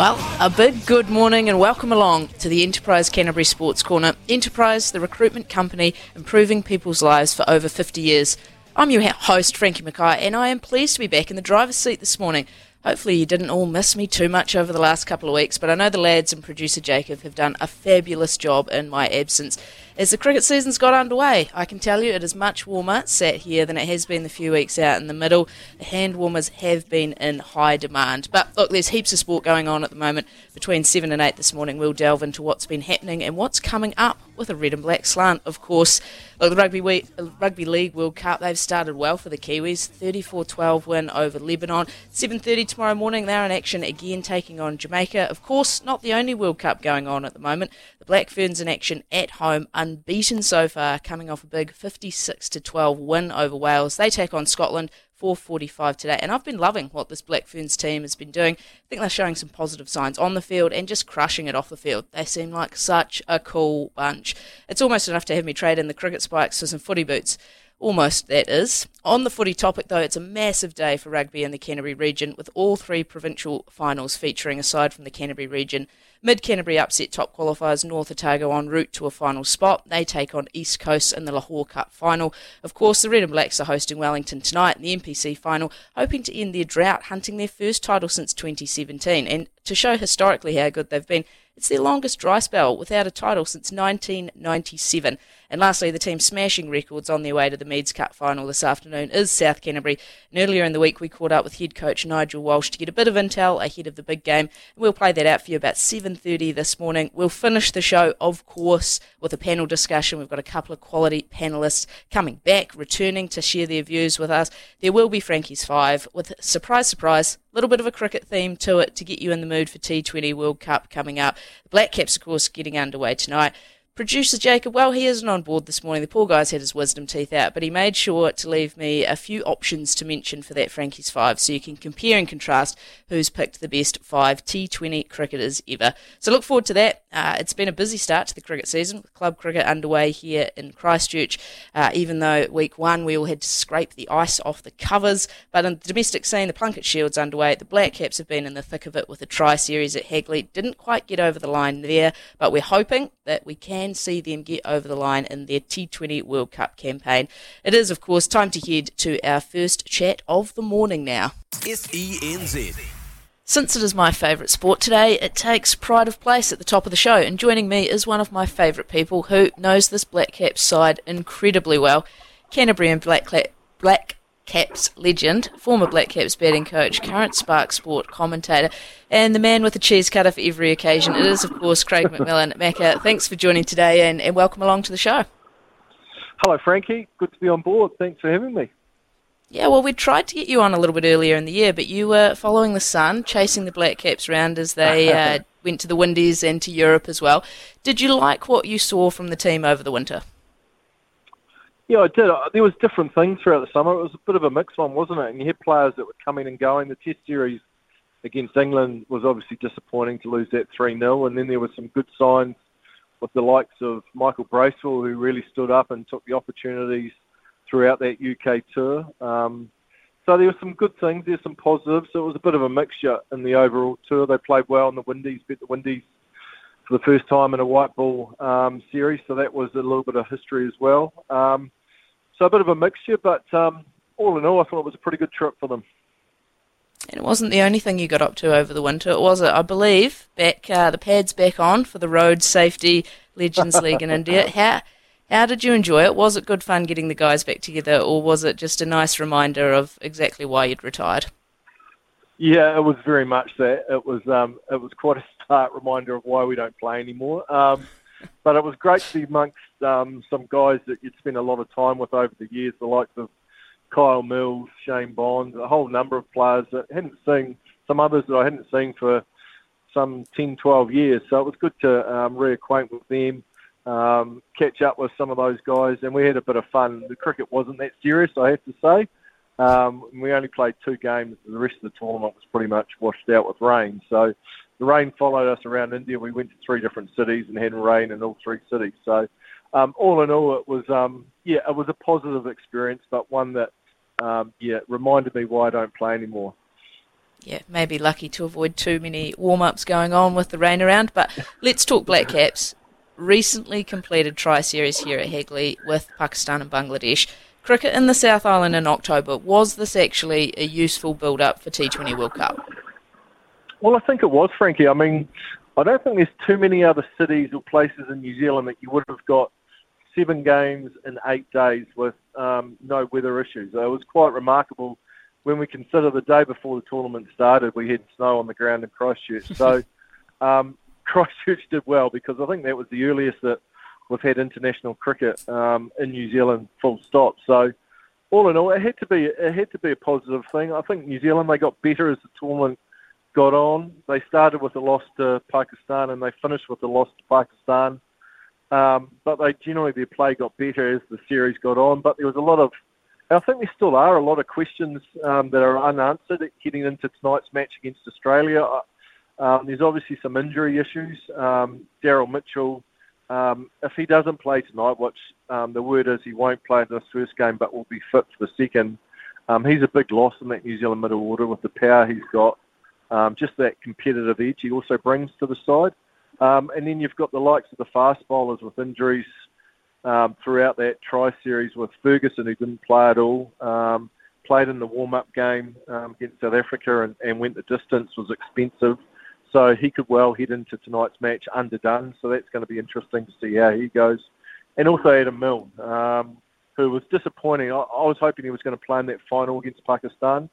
Well, a big good morning and welcome along to the Enterprise Canterbury Sports Corner. Enterprise, the recruitment company improving people's lives for over 50 years. I'm your host, Frankie Mackay, and I am pleased to be back in the driver's seat this morning. Hopefully, you didn't all miss me too much over the last couple of weeks, but I know the lads and producer Jacob have done a fabulous job in my absence. As the cricket season's got underway, I can tell you it is much warmer sat here than it has been the few weeks out in the middle. The hand warmers have been in high demand. But look, there's heaps of sport going on at the moment. Between 7 and 8 this morning, we'll delve into what's been happening and what's coming up with a red and black slant, of course. Look, the Rugby, we- Rugby League World Cup, they've started well for the Kiwis. 34-12 win over Lebanon. 7.30 tomorrow morning, they're in action again, taking on Jamaica. Of course, not the only World Cup going on at the moment. The Black Ferns in action at home, unbeaten so far, coming off a big 56-12 win over Wales. They take on Scotland. 4:45 today, and I've been loving what this Black Ferns team has been doing. I think they're showing some positive signs on the field and just crushing it off the field. They seem like such a cool bunch. It's almost enough to have me trade in the cricket spikes for some footy boots. Almost, that is. On the footy topic, though, it's a massive day for rugby in the Canterbury region, with all three provincial finals featuring, aside from the Canterbury region. Mid Canterbury upset top qualifiers North Otago en route to a final spot. They take on East Coast in the Lochore Cup final. Of course, the Red and Blacks are hosting Wellington tonight in the NPC final, hoping to end their drought, hunting their first title since 2017. And to show historically how good they've been, it's their longest dry spell without a title since 1997. And lastly, the team smashing records on their way to the Meads Cup final this afternoon is South Canterbury. And earlier in the week, we caught up with head coach Nigel Walsh to get a bit of intel ahead of the big game. And we'll play that out for you about 7.30 this morning. We'll finish the show, of course, with a panel discussion. We've got a couple of quality panellists coming back, returning to share their views with us. There will be Frankie's Five with, surprise, surprise, a little bit of a cricket theme to it to get you in the mood for T20 World Cup coming up. The Black Caps, of course, getting underway tonight. Producer Jacob, well, he isn't on board this morning. The poor guy's had his wisdom teeth out, but he made sure to leave me a few options to mention for that Frankie's Five so you can compare and contrast who's picked the best five T20 cricketers ever. So look forward to that. Uh, it's been a busy start to the cricket season with club cricket underway here in Christchurch, uh, even though week one we all had to scrape the ice off the covers. But in the domestic scene, the Plunket Shield's underway. The Black Caps have been in the thick of it with a tri series at Hagley. Didn't quite get over the line there, but we're hoping that we can see them get over the line in their T20 World Cup campaign. It is, of course, time to head to our first chat of the morning now. SENZ. Since it is my favourite sport today, it takes pride of place at the top of the show. And joining me is one of my favourite people who knows this Black Caps side incredibly well. Canterbury and Black, Cla- Black Caps legend, former Black Caps batting coach, current Spark Sport commentator, and the man with the cheese cutter for every occasion. It is, of course, Craig McMillan. Macca, thanks for joining today and, and welcome along to the show. Hello, Frankie. Good to be on board. Thanks for having me. Yeah, well, we tried to get you on a little bit earlier in the year, but you were following the sun, chasing the Black Caps round as they uh, went to the Windies and to Europe as well. Did you like what you saw from the team over the winter? Yeah, I did. There was different things throughout the summer. It was a bit of a mixed one, wasn't it? And you had players that were coming and going. The Test series against England was obviously disappointing to lose that 3 0. And then there were some good signs with the likes of Michael Bracewell, who really stood up and took the opportunities throughout that UK tour. Um, so there were some good things, there's some positives. So it was a bit of a mixture in the overall tour. They played well in the Windies, beat the Windies for the first time in a white ball um, series. So that was a little bit of history as well. Um, so a bit of a mixture, but um, all in all, I thought it was a pretty good trip for them. And it wasn't the only thing you got up to over the winter, was it? I believe back uh, the pads back on for the Road Safety Legends League in India. How how did you enjoy it? Was it good fun getting the guys back together, or was it just a nice reminder of exactly why you'd retired? Yeah, it was very much that. It was um, it was quite a stark reminder of why we don't play anymore. Um, but it was great to be amongst um, some guys that you'd spent a lot of time with over the years, the likes of Kyle Mills, Shane Bond, a whole number of players that I hadn't seen, some others that I hadn't seen for some 10, 12 years. So it was good to um, reacquaint with them, um, catch up with some of those guys, and we had a bit of fun. The cricket wasn't that serious, I have to say. Um, we only played two games. The rest of the tournament was pretty much washed out with rain. So the rain followed us around India. We went to three different cities and had rain in all three cities. So um, all in all, it was um, yeah, it was a positive experience, but one that um, yeah reminded me why I don't play anymore. Yeah, maybe lucky to avoid too many warm ups going on with the rain around. But let's talk Black Caps. Recently completed tri series here at Hagley with Pakistan and Bangladesh. Cricket in the South Island in October. Was this actually a useful build up for T20 World Cup? Well, I think it was, Frankie. I mean, I don't think there's too many other cities or places in New Zealand that you would have got seven games in eight days with um, no weather issues. It was quite remarkable when we consider the day before the tournament started, we had snow on the ground in Christchurch. So um, Christchurch did well because I think that was the earliest that we've had international cricket um, in New Zealand. Full stop. So all in all, it had to be it had to be a positive thing. I think New Zealand they got better as the tournament got on. They started with a loss to Pakistan and they finished with a loss to Pakistan. Um, but they generally their play got better as the series got on. But there was a lot of, I think there still are a lot of questions um, that are unanswered heading into tonight's match against Australia. Uh, um, there's obviously some injury issues. Um, Daryl Mitchell, um, if he doesn't play tonight, which um, the word is he won't play in this first game, but will be fit for the second. He's a big loss in that New Zealand middle order with the power he's got just that competitive edge he also brings to the side. Um, and then you've got the likes of the fast bowlers with injuries um, throughout that tri series with Ferguson, who didn't play at all, um, played in the warm up game um, against South Africa and, and went the distance, was expensive. So he could well head into tonight's match underdone. So that's going to be interesting to see how he goes. And also Adam Milne, um, who was disappointing. I, I was hoping he was going to play in that final against Pakistan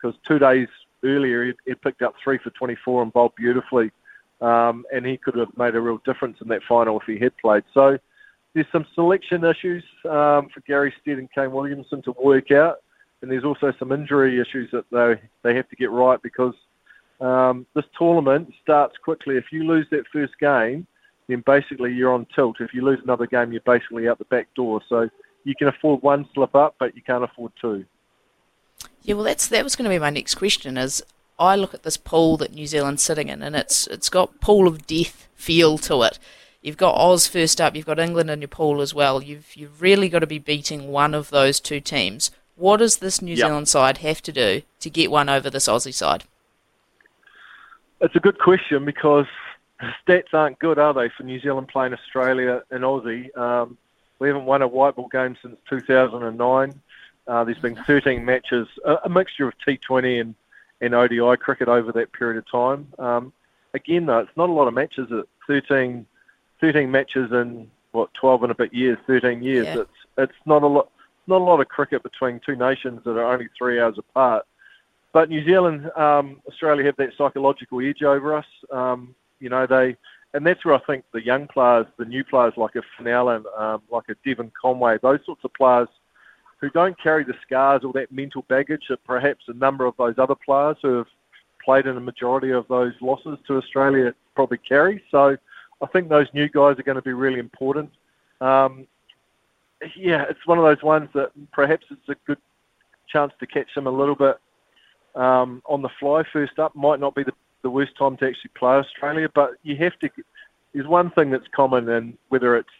because two days earlier, he, he picked up three for 24 and bowled beautifully. Um, and he could have made a real difference in that final if he had played. So there's some selection issues um, for Gary Stead and Kane Williamson to work out. And there's also some injury issues that they, they have to get right because um, this tournament starts quickly. If you lose that first game, then basically you're on tilt. If you lose another game, you're basically out the back door. So you can afford one slip up, but you can't afford two. Yeah, well, that's that was going to be my next question. Is I look at this pool that New Zealand's sitting in, and it's it's got pool of death feel to it. You've got Oz first up. You've got England in your pool as well. You've you've really got to be beating one of those two teams. What does this New yep. Zealand side have to do to get one over this Aussie side? It's a good question because stats aren't good, are they, for New Zealand playing Australia and Aussie? Um, we haven't won a white ball game since 2009. Uh, there's been 13 matches, a, a, mixture of T20 and, and ODI cricket over that period of time. Um, again, though, it's not a lot of matches. At 13, 13 matches in what 12 and a bit years, 13 years. Yeah. It's it's not a lot, not a lot of cricket between two nations that are only three hours apart. But New Zealand, um, Australia have that psychological edge over us. Um, you know they, and that's where I think the young players, the new players like a Finn Allen, um, like a Devon Conway, those sorts of players who don't carry the scars or that mental baggage that perhaps a number of those other players who have played in a majority of those losses to Australia probably carry. So I think those new guys are going to be really important. Um, yeah, it's one of those ones that perhaps it's a good chance to catch them a little bit um, on the fly first up. Might not be the, the worst time to actually play Australia, but you have to. There's one thing that's common, and whether it's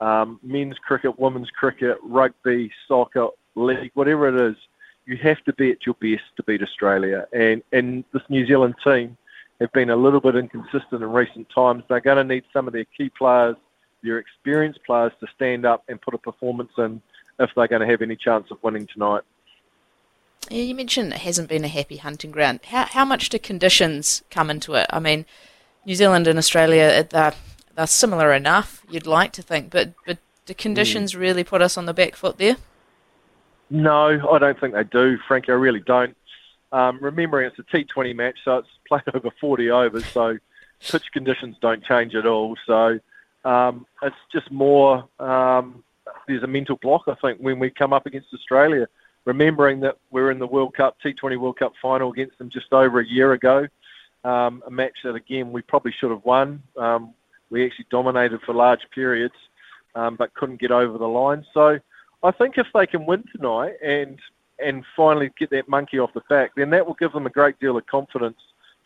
um, men's cricket, women's cricket, rugby, soccer, league, whatever it is, you have to be at your best to beat Australia. And, and this New Zealand team have been a little bit inconsistent in recent times. They're going to need some of their key players, their experienced players, to stand up and put a performance in if they're going to have any chance of winning tonight. Yeah, you mentioned it hasn't been a happy hunting ground. How, how much do conditions come into it? I mean, New Zealand and Australia, they're, they're similar enough, you'd like to think, but, but do conditions mm. really put us on the back foot there? No, I don't think they do, frankly. I really don't. Um, remembering it's a T20 match, so it's played over 40 overs, so pitch conditions don't change at all. So um, it's just more, um, there's a mental block, I think, when we come up against Australia. Remembering that we're in the World Cup, T20 World Cup final against them just over a year ago. Um, a match that, again, we probably should have won. We actually dominated for large periods, um, but couldn't get over the line. So I think if they can win tonight and and finally get that monkey off the back, then that will give them a great deal of confidence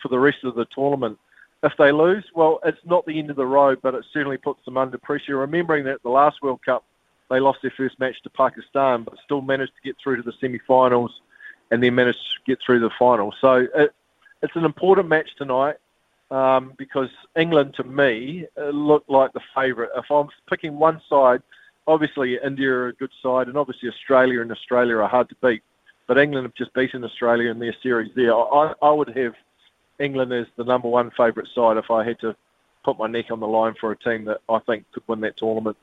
for the rest of the tournament. If they lose, well, it's not the end of the road, but it certainly puts them under pressure. Remembering that the last World Cup, they lost their first match to Pakistan, but still managed to get through to the semi-finals and then managed to get through the final. So it, it's an important match tonight um, because England, to me, uh, look like the favourite. If I'm picking one side, obviously India are a good side, and obviously Australia and Australia are hard to beat. But England have just beaten Australia in their series there. I, I would have England as the number one favourite side if I had to put my neck on the line for a team that I think could win that tournament.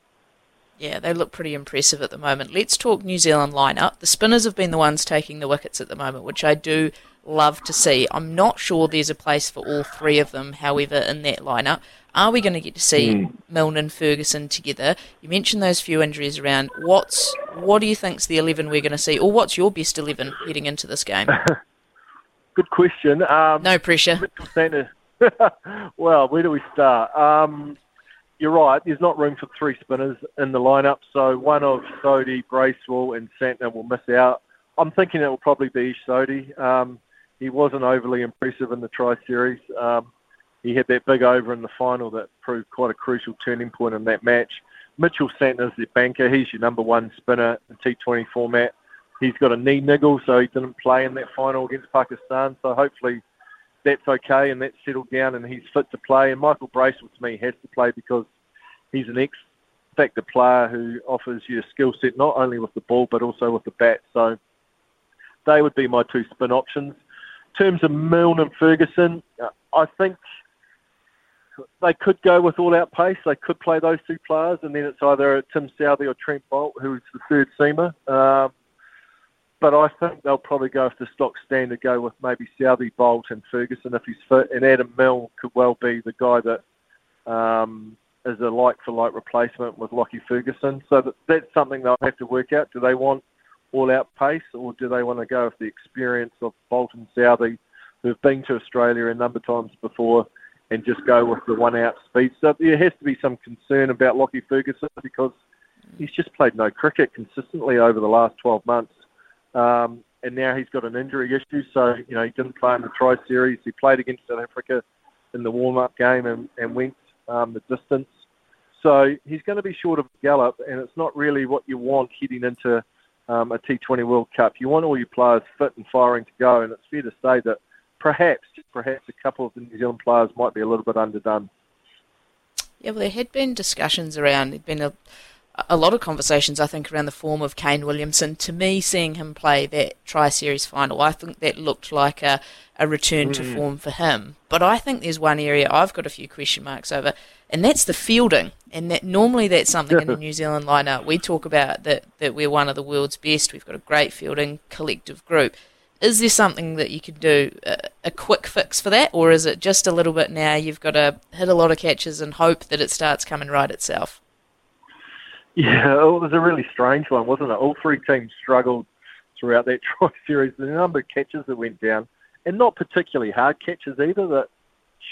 Yeah, they look pretty impressive at the moment. Let's talk New Zealand lineup. The spinners have been the ones taking the wickets at the moment, which I do love to see. I'm not sure there's a place for all three of them, however, in that lineup. Are we going to get to see mm. Milne and Ferguson together? You mentioned those few injuries around. What's what do you think's the eleven we're going to see, or what's your best eleven heading into this game? Good question. Um, no pressure. well, where do we start? Um, you're right. There's not room for three spinners in the lineup, so one of Sodhi, Bracewell, and Santner will miss out. I'm thinking it will probably be Sodhi. Um, he wasn't overly impressive in the Tri Series. Um, he had that big over in the final that proved quite a crucial turning point in that match. Mitchell Santner's the banker. He's your number one spinner in T20 format. He's got a knee niggle, so he didn't play in that final against Pakistan. So hopefully that's okay and that's settled down and he's fit to play. And Michael Bracewell, to me, has to play because he's an X factor player who offers you a skill set not only with the ball but also with the bat. So they would be my two spin options. In terms of Milne and Ferguson, I think they could go with all out pace. They could play those two players, and then it's either Tim Southee or Trent Boult, who's the third seamer. Um, but I think they'll probably go with the stock standard, go with maybe Southee, Boult, and Ferguson if he's fit. And Adam Milne could well be the guy that um, is a like for like replacement with Lockie Ferguson. So that, that's something they'll have to work out. Do they want all out pace, or do they want to go with the experience of Boult and Southee, who've been to Australia a number of times before? and just go with the one out speed. So there has to be some concern about Lockie Ferguson because he's just played no cricket consistently over the last 12 months. Um, and now he's got an injury issue. So, you know, he didn't play in the Tri Series. He played against South Africa in the warm up game and, and went um, the distance. So he's going to be short of gallop, and it's not really what you want heading into um, a T20 World Cup. You want all your players fit and firing to go, and it's fair to say that perhaps, perhaps a couple of the New Zealand players might be a little bit underdone. Yeah, well, there had been discussions around, there'd been a, a lot of conversations, I think, around the form of Kane Williamson. To me, seeing him play that Tri Series final, I think that looked like a, a return mm. to form for him. But I think there's one area I've got a few question marks over, and that's the fielding. And that normally that's something in the New Zealand lineup we talk about that, that we're one of the world's best. We've got a great fielding collective group is there something that you can do a, a, quick fix for that, or is it just a little bit now? You've got to hit a lot of catches and hope that it starts coming right itself. Yeah, it was a really strange one, wasn't it? All three teams struggled throughout that Tri series. The number of catches that went down, and not particularly hard catches either, that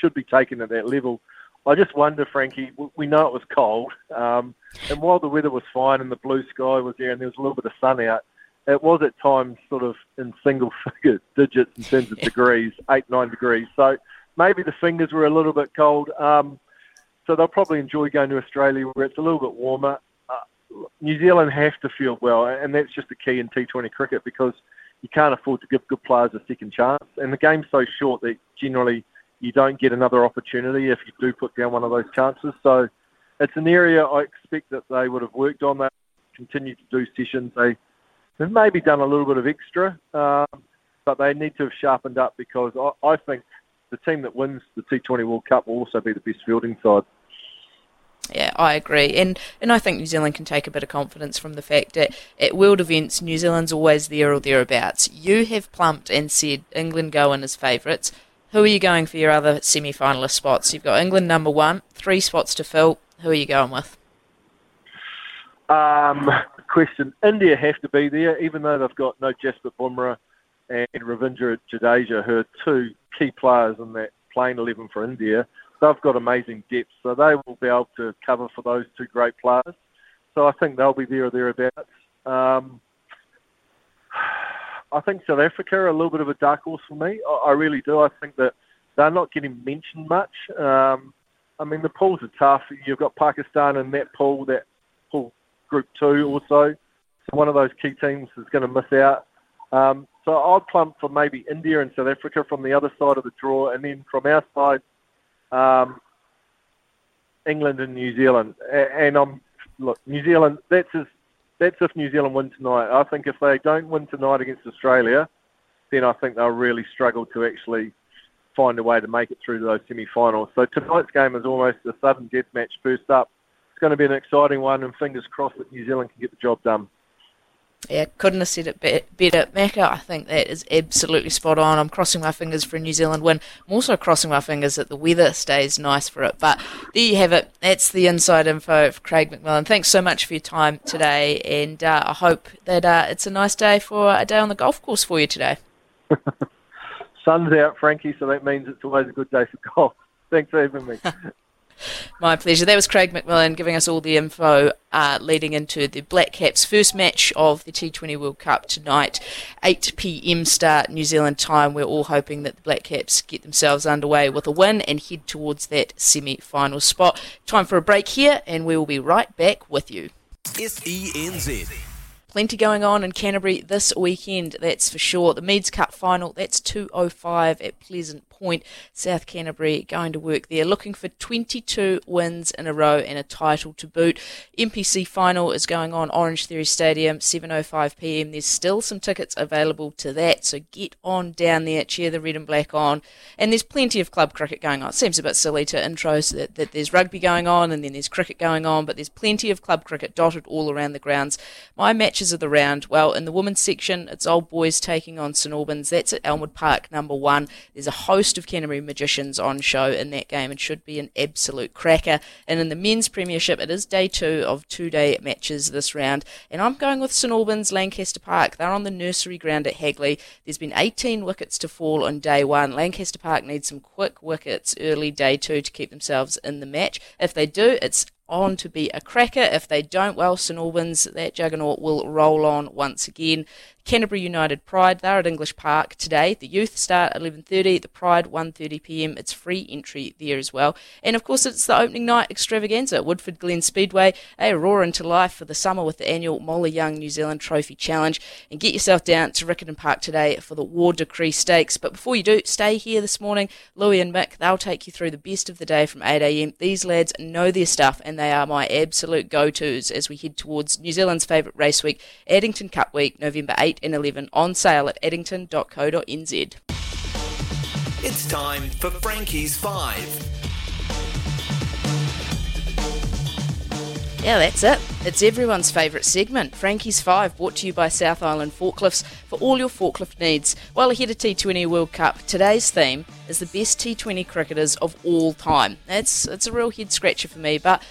should be taken at that level. I just wonder, Frankie. We know it was cold, um, and while the weather was fine and the blue sky was there, and there was a little bit of sun out it was at times sort of in single figure digits in terms of degrees, eight, nine degrees. So maybe the fingers were a little bit cold. Um, so they'll probably enjoy going to Australia where it's a little bit warmer. New Zealand have to field well, and that's just the key in T20 cricket because you can't afford to give good players a second chance. And the game's so short that generally you don't get another opportunity if you do put down one of those chances. So it's an area I expect that they would have worked on. They continue to do sessions. They they've maybe done a little bit of extra, um, but they need to have sharpened up because I, I think the team that wins the T20 World Cup will also be the best fielding side. Yeah, I agree, and and I think New Zealand can take a bit of confidence from the fact that at world events New Zealand's always there or thereabouts. You have plumped and said England go in as favourites. Who are you going for your other semi-finalist spots? You've got England number one, three spots to fill. Who are you going with? Um, question: India have to be there, even though they've got no Jasprit Bumrah and Ravindra Jadeja, who are two key players in that playing eleven for India they've got amazing depth, so they will be able to cover for those two great players. So I think they'll be there or thereabouts. Um, I think South Africa are a little bit of a dark horse for me. I, really do. I think that they're not getting mentioned much. Um, I mean, the pools are tough. You've got Pakistan in that pool, that pool group two also. So one of those key teams is going to miss out. Um, so I'd plump for maybe India and South Africa from the other side of the draw, and then from our side, um, England and New Zealand. And I'm look, New Zealand. That's as, that's if New Zealand win tonight. I think if they don't win tonight against Australia, then I think they'll really struggle to actually find a way to make it through to those semi-finals. So tonight's game is almost a sudden death match. First up, it's going to be an exciting one, and fingers crossed that New Zealand can get the job done. Yeah, couldn't have said it better. Macca, I think that is absolutely spot on. I'm crossing my fingers for a New Zealand win. I'm also crossing my fingers that the weather stays nice for it. But there you have it. That's the inside info for Craig McMillan. Thanks so much for your time today, and uh, I hope that uh, it's a nice day for a day on the golf course for you today. Sun's out, Frankie, so that means it's always a good day for golf. Thanks for having me. My pleasure. That was Craig McMillan giving us all the info uh, leading into the Black Caps' first match of the T20 World Cup tonight, 8 pm start New Zealand time. We're all hoping that the Black Caps get themselves underway with a win and head towards that semi final spot. Time for a break here, and we will be right back with you. SENZ. Plenty going on in Canterbury this weekend, that's for sure. The Meads Cup final, that's 2.05 at Pleasant Point. South Canterbury going to work there, looking for 22 wins in a row and a title to boot. NPC final is going on Orange Theory Stadium, 7.05 pm. There's still some tickets available to that, so get on down there, cheer the red and black on. And there's plenty of club cricket going on. It seems a bit silly to intro that, that there's rugby going on and then there's cricket going on, but there's plenty of club cricket dotted all around the grounds. My matches of the round, well, in the women's section, it's Old Boys taking on St Albans. That's at Elmwood Park, number one. There's a host of Canterbury magicians on show in that game and should be an absolute cracker. And in the men's premiership, it is day two of two day matches this round. And I'm going with St Albans, Lancaster Park. They're on the nursery ground at Hagley. There's been 18 wickets to fall on day one. Lancaster Park needs some quick wickets early day two to keep themselves in the match. If they do, it's on to be a cracker. If they don't, well, St Albans, that juggernaut will roll on once again. Canterbury United Pride, they're at English Park today. The youth start at 11.30, the Pride 1.30pm. It's free entry there as well. And of course, it's the opening night extravaganza at Woodford Glen Speedway. They roar into life for the summer with the annual Molly Young New Zealand Trophy Challenge. And get yourself down to Riccarton Park today for the War Decree Stakes. But before you do, stay here this morning. Louis and Mick, they'll take you through the best of the day from 8am. These lads know their stuff and they are my absolute go-tos as we head towards New Zealand's favourite race week, Addington Cup Week, November 8 8 and 11 on sale at addington.co.nz. It's time for Frankie's Five. Yeah, that's it. It's everyone's favourite segment, Frankie's Five, brought to you by South Island Forklifts for all your forklift needs. Well ahead of T20 World Cup, today's theme is the best T20 cricketers of all time. It's, it's a real head scratcher for me, but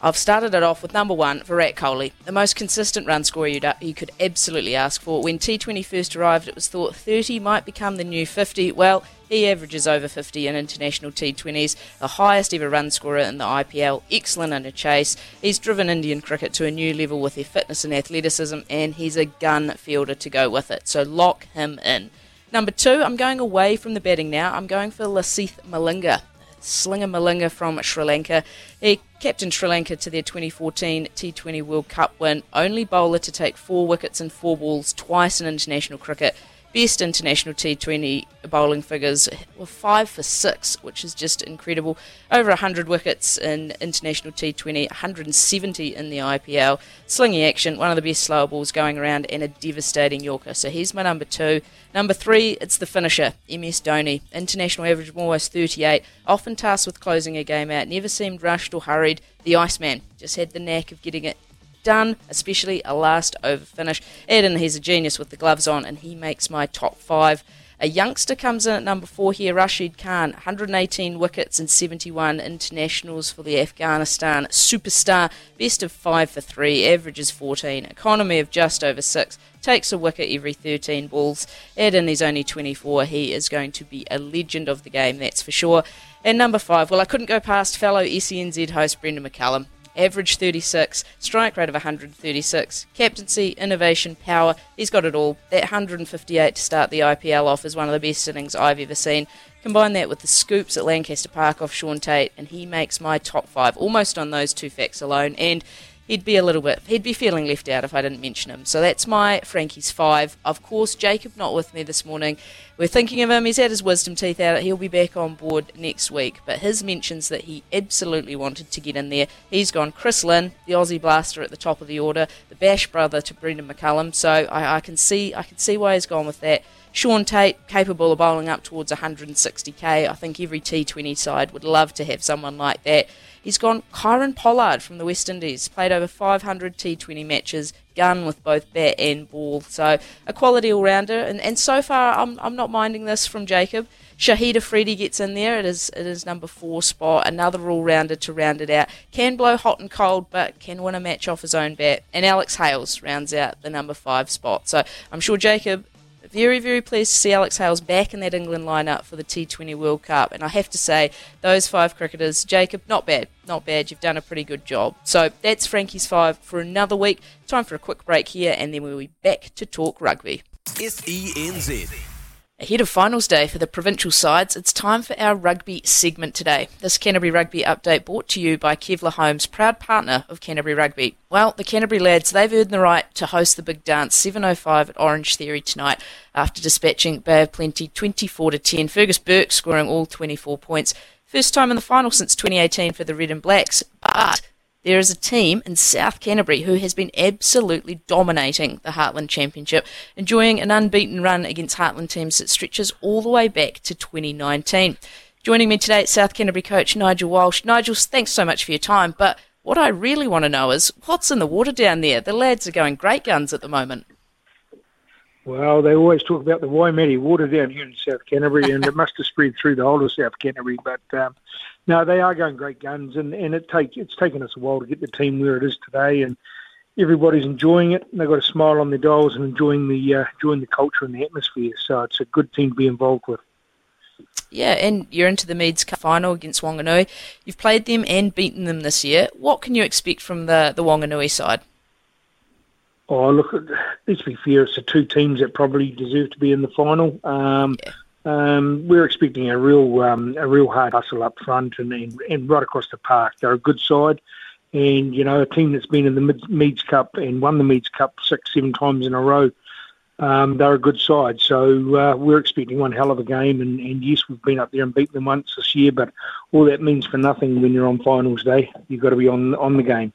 I've started it off with number one, Virat Kohli, the most consistent run scorer you could absolutely ask for. When T20 first arrived, it was thought 30 might become the new 50. Well, he averages over 50 in international T20s, the highest ever run scorer in the IPL, excellent a chase. He's driven Indian cricket to a new level with their fitness and athleticism, and he's a gun fielder to go with it. So lock him in. Number two, I'm going away from the batting now. I'm going for Lasith Malinga. Slinger Malinga from Sri Lanka. He captained Sri Lanka to their 2014 T20 World Cup win, only bowler to take four wickets and four balls twice in international cricket. Best international T20 bowling figures were five for six, which is just incredible. Over 100 wickets in international T20, 170 in the IPL. Slingy action, one of the best slower balls going around, and a devastating Yorker. So he's my number two. Number three, it's the finisher, MS Dhoni. International average of almost 38, often tasked with closing a game out, never seemed rushed or hurried. The Iceman just had the knack of getting it done, especially a last over finish. Eden, he's a genius with the gloves on, and he makes my top five. A youngster comes in at number four here, Rashid Khan, 118 wickets and 71 internationals for the Afghanistan superstar. Best of five for three, averages 14, economy of just over six, takes a wicket every 13 balls. Eden is only 24. He is going to be a legend of the game, that's for sure. And number five, well, I couldn't go past fellow SENZ host Brendon McCullum average 36, strike rate of 136, captaincy, innovation, power. He's got it all. That 158 to start the IPL off is one of the best innings I've ever seen. Combine that with the scoops at Lancaster Park off Shaun Tait, and he makes my top five almost on those two facts alone. And he'd be a little bit, he'd be feeling left out if I didn't mention him. So that's my Frankie's five. Of course, Jacob not with me this morning. We're thinking of him. He's had his wisdom teeth out. He'll be back on board next week. But his mentions that he absolutely wanted to get in there. He's gone Chris Lynn, the Aussie blaster at the top of the order, the Bash brother to Brendon McCullum. So I, I can see, I can see why he's gone with that. Shaun Tait, capable of bowling up towards 160k. I think every T20 side would love to have someone like that. He's gone Kieron Pollard from the West Indies, played over 500 T20 matches, gun with both bat and ball. So a quality all rounder. And, and so far, I'm, I'm not minding this from Jacob. Shahid Afridi gets in there. It is it is number four spot. Another all rounder to round it out. Can blow hot and cold, but can win a match off his own bat. And Alex Hales rounds out the number five spot. So I'm sure Jacob very, very pleased to see Alex Hales back in that England lineup for the T20 World Cup. And I have to say, those five cricketers, Jacob, not bad, not bad. You've done a pretty good job. So that's Frankie's five for another week. Time for a quick break here, and then we'll be back to talk rugby. SENZ. Ahead of finals day for the provincial sides, it's time for our rugby segment today. This Canterbury Rugby update brought to you by Kevlar Homes, proud partner of Canterbury Rugby. Well, the Canterbury lads, they've earned the right to host the big dance 7.05 at Orange Theory tonight after dispatching Bay of Plenty 24 to 10. Fergus Burke scoring all 24 points. First time in the final since 2018 for the Red and Blacks, but there is a team in South Canterbury who has been absolutely dominating the Heartland Championship, enjoying an unbeaten run against Heartland teams that stretches all the way back to 2019. Joining me today, is South Canterbury coach Nigel Walsh. Nigel, thanks so much for your time, but what I really want to know is what's in the water down there? The lads are going great guns at the moment. Well, they always talk about the Waimate water down here in South Canterbury, and it must have spread through the whole of South Canterbury. But um, no, they are going great guns, and, and it take it's taken us a while to get the team where it is today, and everybody's enjoying it. They've got a smile on their dials and enjoying the uh, enjoying the culture and the atmosphere. So it's a good team to be involved with. Yeah, and you're into the Meads Cup final against Wanganui. You've played them and beaten them this year. What can you expect from the the Wanganui side? Oh, look, let's be fair. It's the two teams that probably deserve to be in the final. Um, yeah. Um, we're expecting a real um, a real hard hustle up front and, and, and right across the park. They're a good side, and you know a team that's been in the Meads Cup and won the Meads Cup six seven times in a row. Um, they're a good side, so uh, we're expecting one hell of a game. And, and yes, we've been up there and beaten them once this year, but all that means for nothing when you're on finals day. You've got to be on on the game.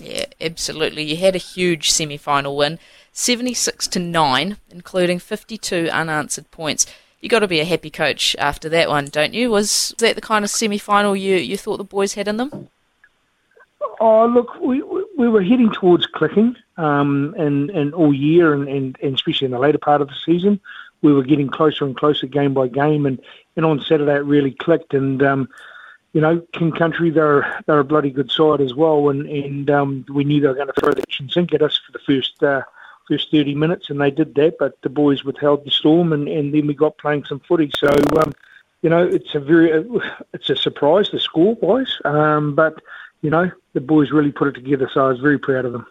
Yeah, absolutely. You had a huge semi-final win, seventy-six to nine, including fifty-two unanswered points you got to be a happy coach after that one, don't you? Was that the kind of semi final you, you thought the boys had in them? Oh, look, we we were heading towards clicking, um, and, and all year, and, and, and especially in the later part of the season, we were getting closer and closer game by game, and, and on Saturday it really clicked, and um, you know, King Country they're they're a bloody good side as well, and and um, we knew they were going to throw the kitchen sink at us for the first uh, first 30 minutes, and they did that, but the boys withheld the storm, and, and then we got playing some footy. So, um, you know, it's a very, it's a surprise, the score wise, um, but, you know, the boys really put it together, so I was very proud of them.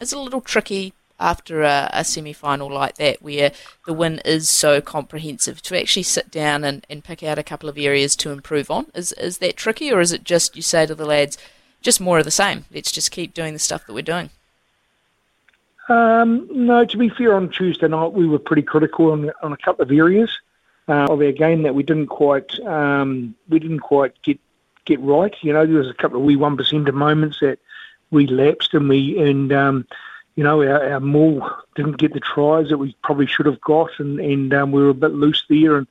It's a little tricky after a, a semi final like that, where the win is so comprehensive, to actually sit down and, and pick out a couple of areas to improve on. Is, is that tricky, or is it just you say to the lads, just more of the same? Let's just keep doing the stuff that we're doing? Um, no, to be fair, on Tuesday night we were pretty critical on, on a couple of areas uh, of our game that we didn't quite um, we didn't quite get get right. You know, there was a couple of wee one percenter moments that we lapsed and we and um, you know our, our maul didn't get the tries that we probably should have got, and and um, we were a bit loose there and.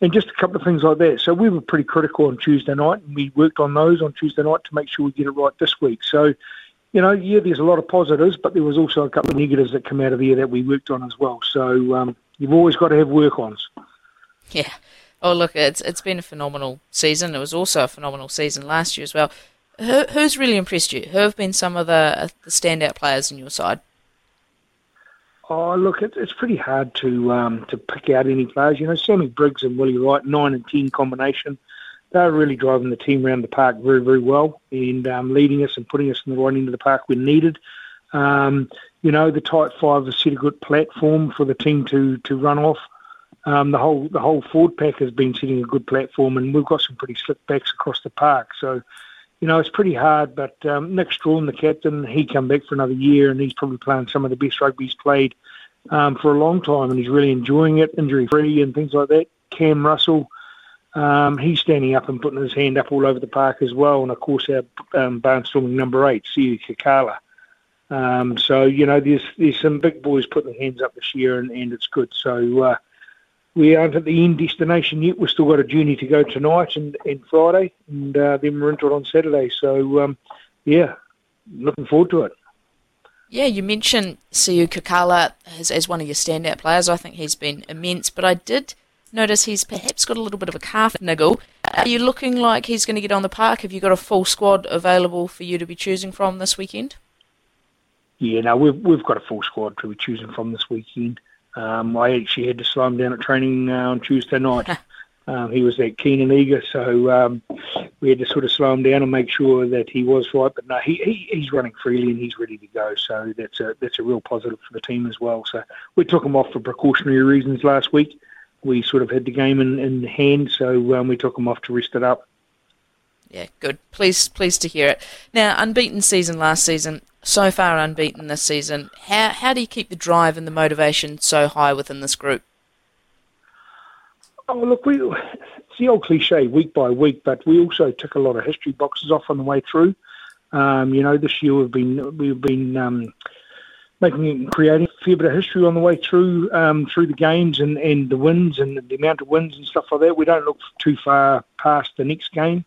And just a couple of things like that. So we were pretty critical on Tuesday night, and we worked on those on Tuesday night to make sure we get it right this week. So, you know, yeah, there's a lot of positives, but there was also a couple of negatives that come out of there that we worked on as well. So um, you've always got to have work-ons. Yeah. Oh, look, it's it's been a phenomenal season. It was also a phenomenal season last year as well. Who, who's really impressed you? Who have been some of the, the standout players in your side? Oh, look, it, it's pretty hard to um, to pick out any players. You know, Sammy Briggs and Willie Wright, nine and ten combination, they're really driving the team around the park very, very well and um, leading us and putting us in the right end of the park when needed. Um, you know, the tight five has set a good platform for the team to to run off. Um, the whole the whole forward pack has been setting a good platform, and we've got some pretty slick backs across the park. So, you know, it's pretty hard. But um, Nick Strawn, the captain, he come back for another year, and he's probably playing some of the best rugby he's played um, for a long time, and he's really enjoying it, injury free and things like that. Cam Russell, um, he's standing up and putting his hand up all over the park as well, and of course our um, barnstorming number eight, Siu Kakala. Um, so you know, there's there's some big boys putting their hands up this year, and, and it's good. So uh, we aren't at the end destination yet. We've still got a journey to go tonight and, and Friday, and uh, then we're into it on Saturday. So um, yeah, looking forward to it. Yeah, you mentioned Siu Kakala as, as one of your standout players. I think he's been immense, but I did notice he's perhaps got a little bit of a calf niggle. Are you looking like he's going to get on the park? Have you got a full squad available for you to be choosing from this weekend? Yeah, no, we've we've got a full squad to be choosing from this weekend. Um, I actually had to slow him down at training uh, on Tuesday night. um, he was that keen and eager, so um, we had to sort of slow him down and make sure that he was right. But no, he, he he's running freely and he's ready to go. So that's a that's a real positive for the team as well. So we took him off for precautionary reasons last week. We sort of had the game in, in hand, so um, we took him off to rest it up. Yeah, good. Pleased, pleased to hear it. Now, unbeaten season last season, so far unbeaten this season. How how do you keep the drive and the motivation so high within this group? Oh, look, we it's the old cliche, week by week, but we also took a lot of history boxes off on the way through. Um, you know, this year we've been we've been um, making creating a fair bit of history on the way through um, through the games and, and the wins and the amount of wins and stuff like that. We don't look too far past the next game.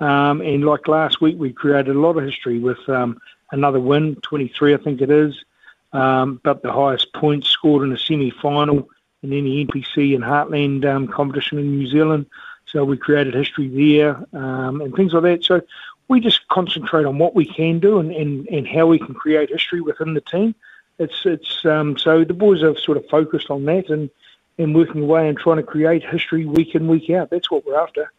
Um, and like last week, we created a lot of history with um, another win, 23, I think it is, um, but the highest points scored in a semi-final in any NPC and Heartland um, competition in New Zealand. So we created history there um, and things like that. So we just concentrate on what we can do and, and, and how we can create history within the team. It's it's um, so the boys have sort of focused on that and, and working away and trying to create history week in week out. That's what we're after.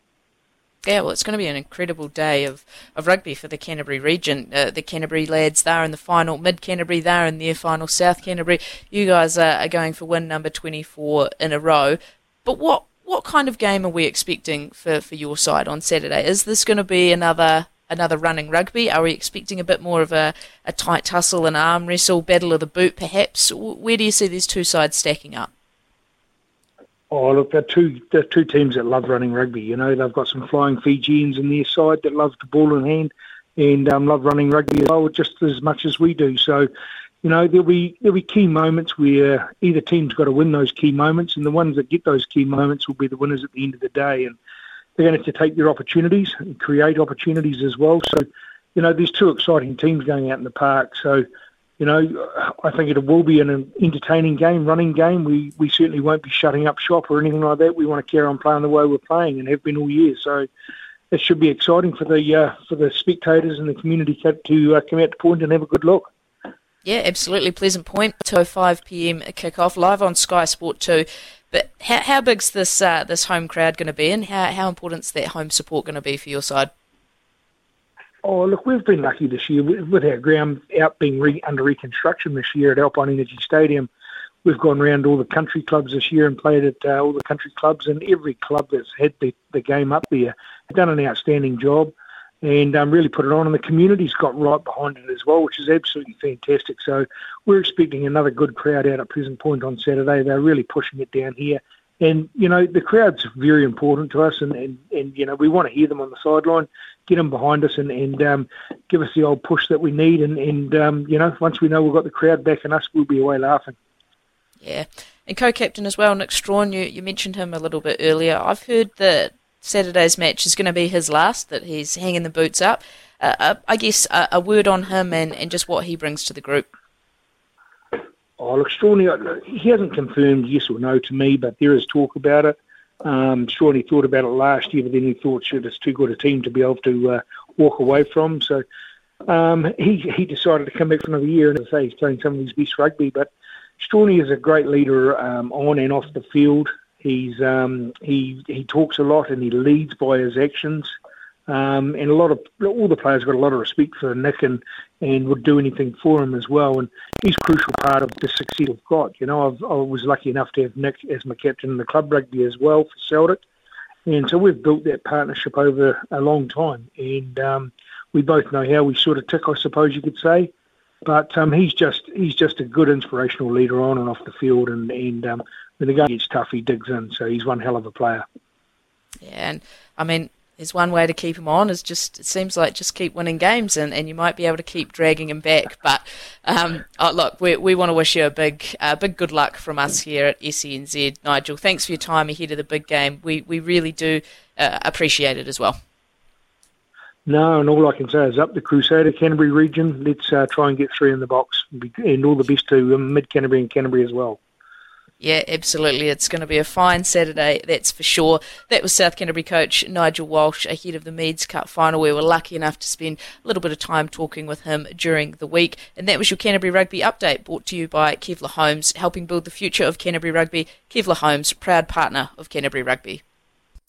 Yeah, well, it's going to be an incredible day of, of rugby for the Canterbury region. Uh, the Canterbury lads, they're in the final. Mid Canterbury, they're in their final. South Canterbury, you guys are, are going for win number 24 in a row. But what, what kind of game are we expecting for, for your side on Saturday? Is this going to be another another running rugby? Are we expecting a bit more of a, a tight tussle and arm wrestle, battle of the boot perhaps? Where do you see these two sides stacking up? Oh, look, they're two they're two teams that love running rugby. You know, they've got some flying Fijians in their side that love the ball in hand and um, love running rugby as well, just as much as we do. So, you know, there'll be there'll be key moments where either team's got to win those key moments, and the ones that get those key moments will be the winners at the end of the day. And they're going to have to take their opportunities and create opportunities as well. So, you know, there's two exciting teams going out in the park. So, you know, I think it will be an entertaining game, running game. We we certainly won't be shutting up shop or anything like that. We want to carry on playing the way we're playing and have been all year. So it should be exciting for the uh, for the spectators and the community to uh, come out to Point and have a good look. Yeah, absolutely. Pleasant Point, 2.05 p.m. kick-off, live on Sky Sport 2. But how, how big's this uh, this home crowd going to be and how, how important's that home support going to be for your side? Oh, look, we've been lucky this year with our ground out being re- under reconstruction this year at Alpine Energy Stadium. We've gone around all the country clubs this year and played at uh, all the country clubs, and every club that's had the, the game up there have done an outstanding job. And um, really put it on. And the community's got right behind it as well, which is absolutely fantastic. So we're expecting another good crowd out at Pleasant Point on Saturday. They're really pushing it down here. And, you know, the crowd's very important to us, and, and, and you know, we want to hear them on the sideline, get them behind us, and, and um, give us the old push that we need. And, and um, you know, once we know we've got the crowd backing us, we'll be away laughing. Yeah. And co captain as well, Nick Strawn, you, you mentioned him a little bit earlier. I've heard that Saturday's match is going to be his last, that he's hanging the boots up. Uh, uh, I guess uh, a word on him and, and just what he brings to the group. Oh, look, Strawny, he hasn't confirmed yes or no to me, but there is talk about it. Um, thought about it last year, but then he thought, shit, it's too good a team to be able to uh, walk away from. So um, he he decided to come back for another year, and as I say, he's playing some of his best rugby. But Strawny is a great leader um, on and off the field. He's um, he he talks a lot and he leads by his actions. Um, and a lot of all the players got a lot of respect for Nick and, and would do anything for him as well. And he's a crucial part of the success we've got. You know, I've, I was lucky enough to have Nick as my captain in the club rugby as well for Celtic, and so we've built that partnership over a long time. And um, we both know how we sort of tick, I suppose you could say. But um, he's just he's just a good inspirational leader on and off the field, and and um, when the game gets tough, he digs in. So he's one hell of a player. Yeah, and I mean, there's one way to keep him on is just it seems like just keep winning games, and, and you might be able to keep dragging him back. But um, oh, look, we we want to wish you a big uh, big good luck from us here at SENZ, Nigel. Thanks for your time ahead of the big game. We we really do uh, appreciate it as well. No, and all I can say is up the Crusader Canterbury region. Let's uh, try and get three in the box, and all the best to um, Mid Canterbury and Canterbury as well. Yeah, absolutely. It's going to be a fine Saturday, that's for sure. That was South Canterbury coach Nigel Walsh ahead of the Meads Cup final. We were lucky enough to spend a little bit of time talking with him during the week. And that was your Canterbury Rugby update brought to you by Kevlar Homes, helping build the future of Canterbury Rugby. Kevlar Homes, proud partner of Canterbury Rugby.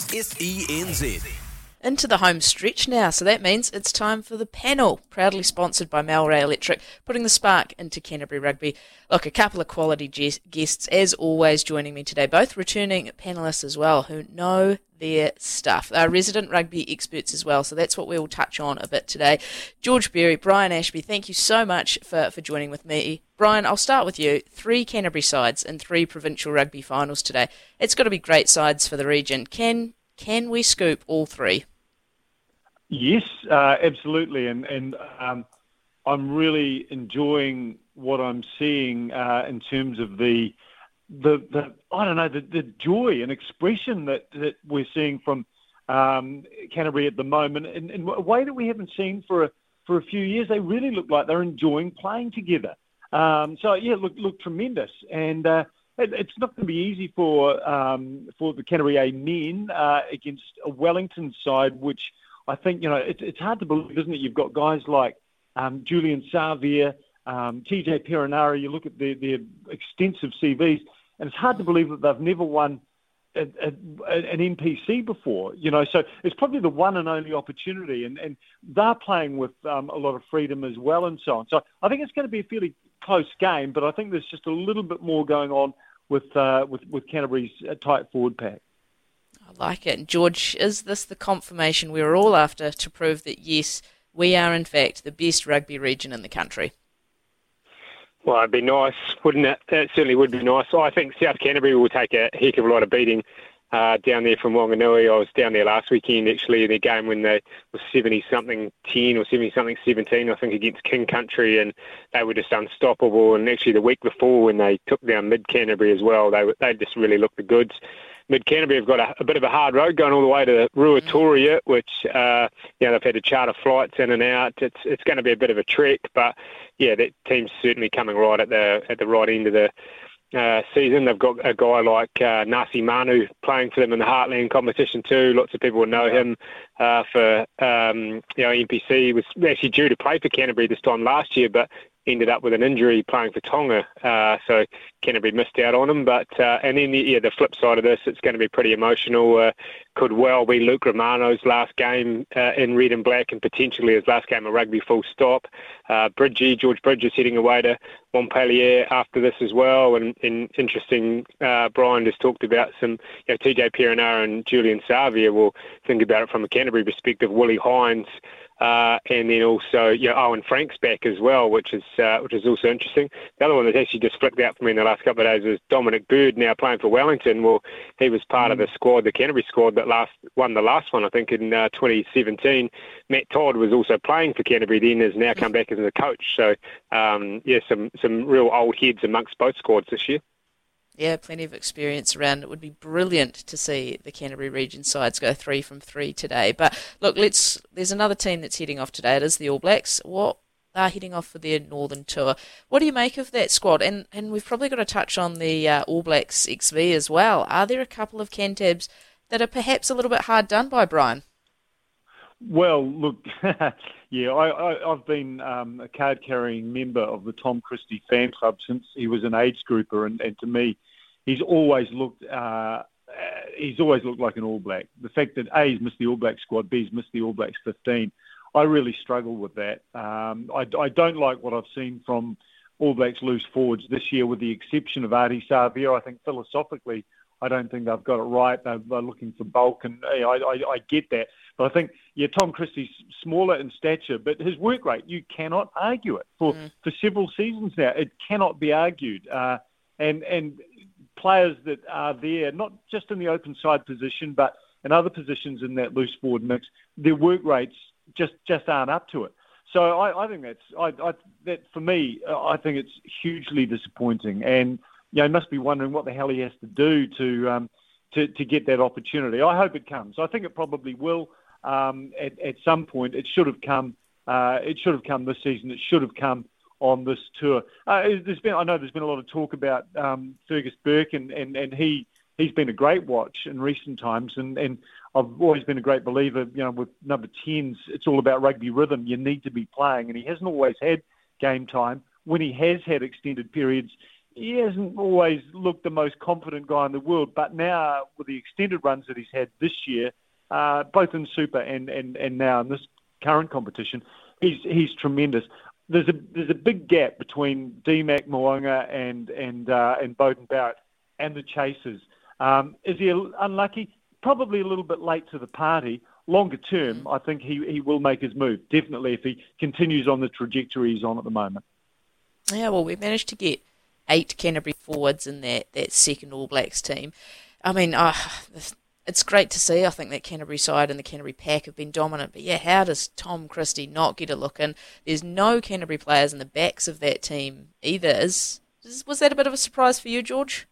SENZ into the home stretch now, so that means it's time for the panel, proudly sponsored by Malray Electric, putting the spark into Canterbury Rugby. Look, a couple of quality guests, as always, joining me today, both returning panellists as well, who know their stuff. They're resident rugby experts as well, so that's what we will touch on a bit today. George Berry, Brian Ashby, thank you so much for, for joining with me. Brian, I'll start with you. Three Canterbury sides and three provincial rugby finals today. It's got to be great sides for the region. Can can we scoop all three? Yes, uh, absolutely, and and um, I'm really enjoying what I'm seeing uh, in terms of the, the the I don't know the, the joy and expression that, that we're seeing from um, Canterbury at the moment in, in, a way that we haven't seen for a for a few years. They really look like they're enjoying playing together. Um, so yeah, look look tremendous, and uh, it, it's not going to be easy for um, for the Canterbury A men uh, against a Wellington side which I think you know it's it's hard to believe, isn't it? You've got guys like um, Julian Savea, um, TJ Perenara. You look at their, their extensive CVs, and it's hard to believe that they've never won a, a, an NPC before. You know, so it's probably the one and only opportunity, and, and they're playing with um, a lot of freedom as well, and so on. So I think it's going to be a fairly close game, but I think there's just a little bit more going on with uh, with, with Canterbury's uh, tight forward pack. I like it. And George, is this the confirmation we were all after to prove that, yes, we are in fact the best rugby region in the country? Well, it'd be nice, wouldn't it? It certainly would be nice. I think South Canterbury will take a heck of a lot of beating uh, down there from Wanganui. I was down there last weekend actually in their game when they were 70 something 10 or 70 something 17, I think, against King Country, and they were just unstoppable. And actually, the week before when they took down Mid Canterbury as well, they they just really looked the goods. Mid Canterbury have got a, a, bit of a hard road going all the way to Ruatoria, which uh, you know they've had to charter flights in and out. It's it's going to be a bit of a trek, but yeah, that team's certainly coming right at the at the right end of the uh, season. They've got a guy like uh, Nasi Manu playing for them in the Heartland competition too. Lots of people will know him uh, for um, you know NPC. He was actually due to play for Canterbury this time last year, but ended up with an injury playing for Tonga, uh, so Canterbury missed out on him. But uh, and then the, yeah, the flip side of this, it's going to be pretty emotional. Uh, could well be Luke Romano's last game uh, in red and black, and potentially his last game of rugby. Full stop. Uh, Bridgie, George Bridge is heading away to Montpellier after this as well. And, and interesting, uh, Brian just talked about some, you know, TJ Perenara and Julian Savea. We'll think about it from a Canterbury perspective. Willi Heinz Uh, and then also, you know, Owen Franks back as well, which is uh, which is also interesting. The other one that's actually just flicked out for me in the last couple of days is Dominic Bird, now playing for Wellington. Well, he was part of the squad, the Canterbury squad that last won the last one, I think, in uh, 2017. Matt Todd was also playing for Canterbury then, has now come back as a coach. So, um, yeah, some some real old heads amongst both squads this year. Yeah, plenty of experience around. It would be brilliant to see the Canterbury region sides go three from three today. But look, let's. There's another team that's heading off today. It is the All Blacks. What they're heading off for their Northern tour. What do you make of that squad? And and we've probably got to touch on the uh, All Blacks XV as well. Are there a couple of Cantabs that are perhaps a little bit hard done by Brian? Well, look, yeah, I, have been um, a card-carrying member of the Tom Christie fan club since he was an age grouper, and, and to me, he's always looked uh, he's always looked like an All Black. The fact that A, he's missed the All Black squad, B, he's missed the All Blacks 15, I really struggle with that. Um, I, I don't like what I've seen from All Blacks loose forwards this year, with the exception of Ardie Savea. I think philosophically, I don't think they've got it right. They're, they're looking for bulk, and I, I, I get that. But I think, yeah, Tom Christie's smaller in stature, but his work rate, you cannot argue it. For, mm. for several seasons now, it cannot be argued. Uh, and, and players that are there, not just in the open side position, but in other positions in that loose forward mix, their work rates just, just aren't up to it. So I, I think that's I, I, that for me. I think it's hugely disappointing, and you know, must be wondering what the hell he has to do to um, to, to get that opportunity. I hope it comes. I think it probably will um, at, at some point. It should have come. Uh, it should have come this season. It should have come on this tour. Uh, there's been, I know there's been a lot of talk about um, Fergus Burke, and, and, and he he's been a great watch in recent times, and, and I've always been a great believer. You know, with number tens, it's all about rugby rhythm. You need to be playing, and he hasn't always had game time. When he has had extended periods, he hasn't always looked the most confident guy in the world. But now, with the extended runs that he's had this year, uh, both in Super and, and, and now in this current competition, he's he's tremendous. There's a there's a big gap between D-Mac Mo'unga and and uh, and Beauden Barrett and the Chasers. Um, is he unlucky? Probably a little bit late to the party. Longer term, I think he, he will make his move. Definitely, if he continues on the trajectory he's on at the moment. Yeah, well, we managed to get eight Canterbury forwards in that, that second All Blacks team. I mean, uh, it's great to see. I think that Canterbury side and the Canterbury pack have been dominant. But yeah, how does Tom Christie not get a look in? There's no Canterbury players in the backs of that team either. Is, was that a bit of a surprise for you, George?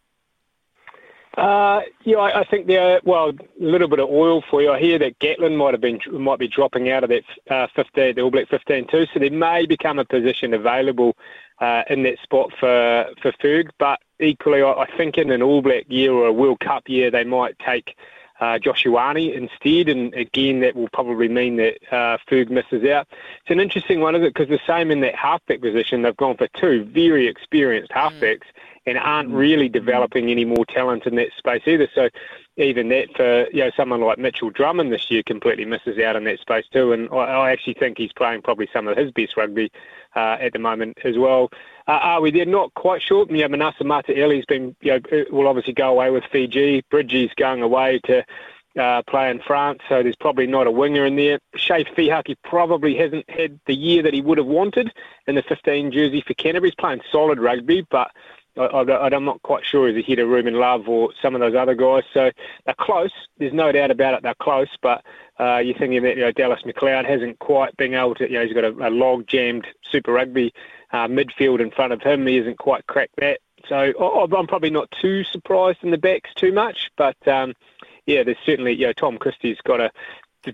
Uh, yeah, I, I think there. Well, a little bit of oil for you. I hear that Gatland might have been might be dropping out of that uh, 15, the All Black 15 too. So there may become a position available uh, in that spot for for Ferg. But equally, I, I think in an All Black year or a World Cup year, they might take uh, Josh Ioane instead, and again that will probably mean that uh, Ferg misses out. It's an interesting one, is it? Because the same in that halfback position, they've gone for two very experienced halfbacks. Mm and aren't really developing any more talent in that space either. So even that for you know someone like Mitchell Drummond this year completely misses out in that space too. And I, I actually think he's playing probably some of his best rugby uh, at the moment as well. Uh, are we there? Not quite sure. You know, Manasa Mataele's been, you know, will obviously go away with Fiji. Bridgie's going away to uh, play in France, so there's probably not a winger in there. Chay Fihaki probably hasn't had the year that he would have wanted in the 15 jersey for Canterbury. He's playing solid rugby, but I, am not quite sure he's ahead of Ruben Love or some of those other guys. So they're close. There's no doubt about it. They're close, but uh, you're thinking that you know, Dallas McLeod hasn't quite been able to. You know, he's got a, a log jammed Super Rugby uh, midfield in front of him. He hasn't quite cracked that. So oh, I'm probably not too surprised in the backs too much, but um, yeah, there's certainly you know Tom Christie's got a. The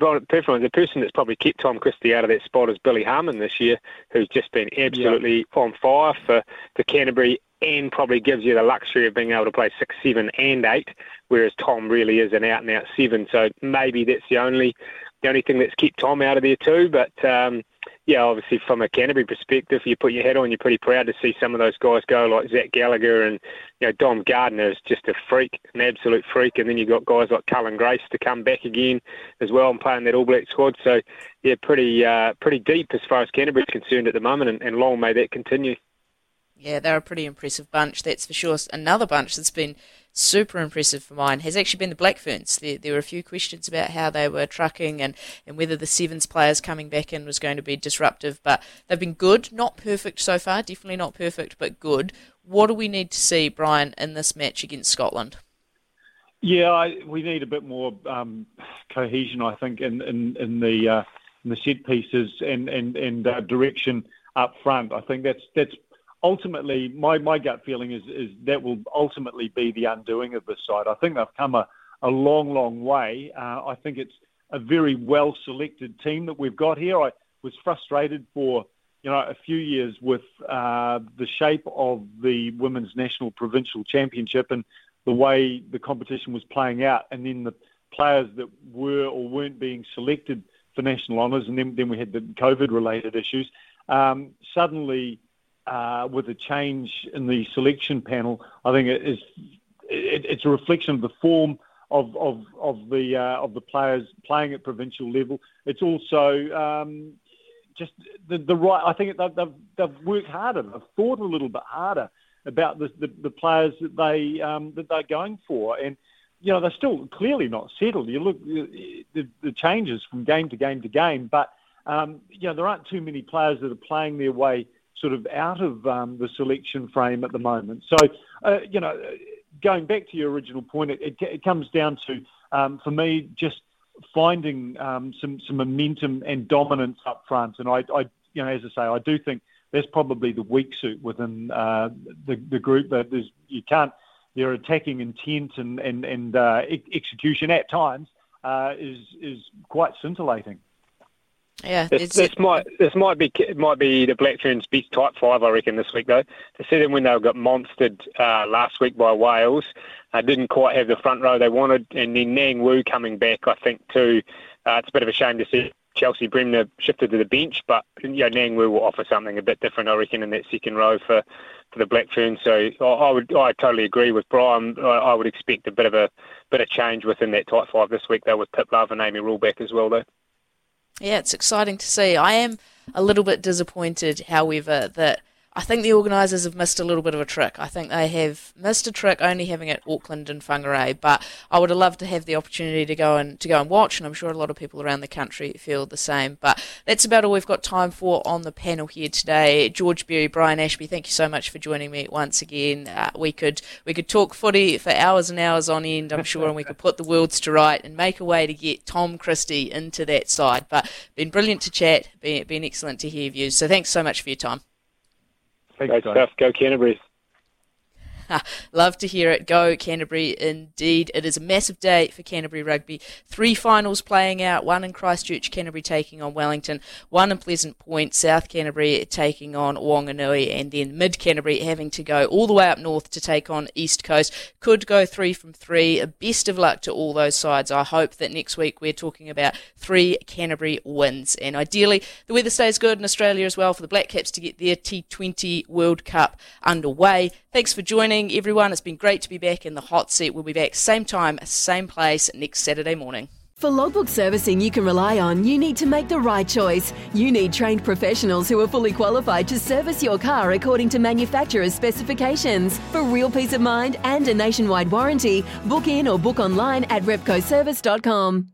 person that's probably kept Tom Christie out of that spot is Billy Harmon this year, who's just been absolutely yeah. on fire for, for Canterbury and probably gives you the luxury of being able to play six, seven, and eight, whereas Tom really is an out and out seven. So maybe that's the only the only thing that's kept Tom out of there too. But um, yeah, obviously from a Canterbury perspective, you put your head on, you're pretty proud to see some of those guys go like Zach Gallagher and you know Dom Gardner is just a freak, an absolute freak. And then you've got guys like Cullen Grace to come back again as well and playing that All Black squad. So yeah, pretty uh, pretty deep as far as Canterbury's concerned at the moment, and, and long may that continue. Yeah, they're a pretty impressive bunch, that's for sure. Another bunch that's been super impressive for mine has actually been the Black Ferns. There, there were a few questions about how they were trucking and, and whether the Sevens players coming back in was going to be disruptive, but they've been good. Not perfect so far, definitely not perfect, but good. What do we need to see, Brian, in this match against Scotland? Yeah, I, we need a bit more um, cohesion, I think, in in, in the uh, in the set pieces and and and uh, direction up front. I think that's that's ultimately my, my gut feeling is is that will ultimately be the undoing of this side. I think they've come a, a long, long way. Uh, I think it's a very well selected team that we've got here. I was frustrated for you know a few years with uh, the shape of the women's national provincial championship and the way the competition was playing out, and then the players that were or weren't being selected for national honours, and then, then we had the COVID-related issues. Um, suddenly, uh, with a change in the selection panel, I think it is it, it's a reflection of the form of of of the uh, of the players playing at provincial level. It's also um, just the, the right. I think they've, they've, they've worked harder. They've thought a little bit harder about the, the, the players that they um, that they're going for, and you know they're still clearly not settled. You look the, the changes from game to game to game, but um, you know there aren't too many players that are playing their way sort of out of um, the selection frame at the moment. So uh, you know, going back to your original point, it, it, it comes down to um, for me just finding um, some some momentum and dominance up front, and I, I you know as I say I do think that's probably the weak suit within uh, the, the group. That there's, you can't, their attacking intent and, and, and uh, execution at times uh, is, is quite scintillating. Yeah, this, this might this might be might be the Black Ferns' best type five, I reckon, this week though. To see them when they got monstered uh, last week by Wales, uh, didn't quite have the front row they wanted, and then Ngan-Woo coming back, I think too. Uh, it's a bit of a shame to see Chelsea Bremner shifted to the bench, but you know, Ngan-Woo will offer something a bit different, I reckon, in that second row for, for the Black Ferns. So I, I would, I totally agree with Brian. I, I, would expect a bit of a bit of change within that tight five this week, though, with Pip Love and Amy Rule back as well, though. Yeah, it's exciting to see. I am a little bit disappointed, however, that I think the organisers have missed a little bit of a trick. I think they have missed a trick only having it Auckland and Whangarei, but I would have loved to have the opportunity to go and to go and watch, and I'm sure a lot of people around the country feel the same. But that's about all we've got time for on the panel here today. George Berry, Brian Ashby, thank you so much for joining me once again. Uh, we could we could talk footy for hours and hours on end, I'm sure, and we could put the worlds to right and make a way to get Tom Christie into that side. But been brilliant to chat, been, been excellent to hear views. So thanks so much for your time. Thanks, Great stuff. Go Canterbury. Love to hear it. Go Canterbury indeed. It is a massive day for Canterbury rugby. Three finals playing out, one in Christchurch, Canterbury taking on Wellington, one in Pleasant Point, South Canterbury taking on Wanganui, and then Mid Canterbury having to go all the way up north to take on East Coast. Could go three from three. Best of luck to all those sides. I hope that next week we're talking about three Canterbury wins. And ideally, the weather stays good in Australia as well for the Black Caps to get their T20 World Cup underway. Thanks for joining, everyone. It's been great to be back in the hot seat. We'll be back same time, same place next Saturday morning. For logbook servicing you can rely on, you need to make the right choice. You need trained professionals who are fully qualified to service your car according to manufacturer's specifications. For real peace of mind and a nationwide warranty, book in or book online at repcoservice.com.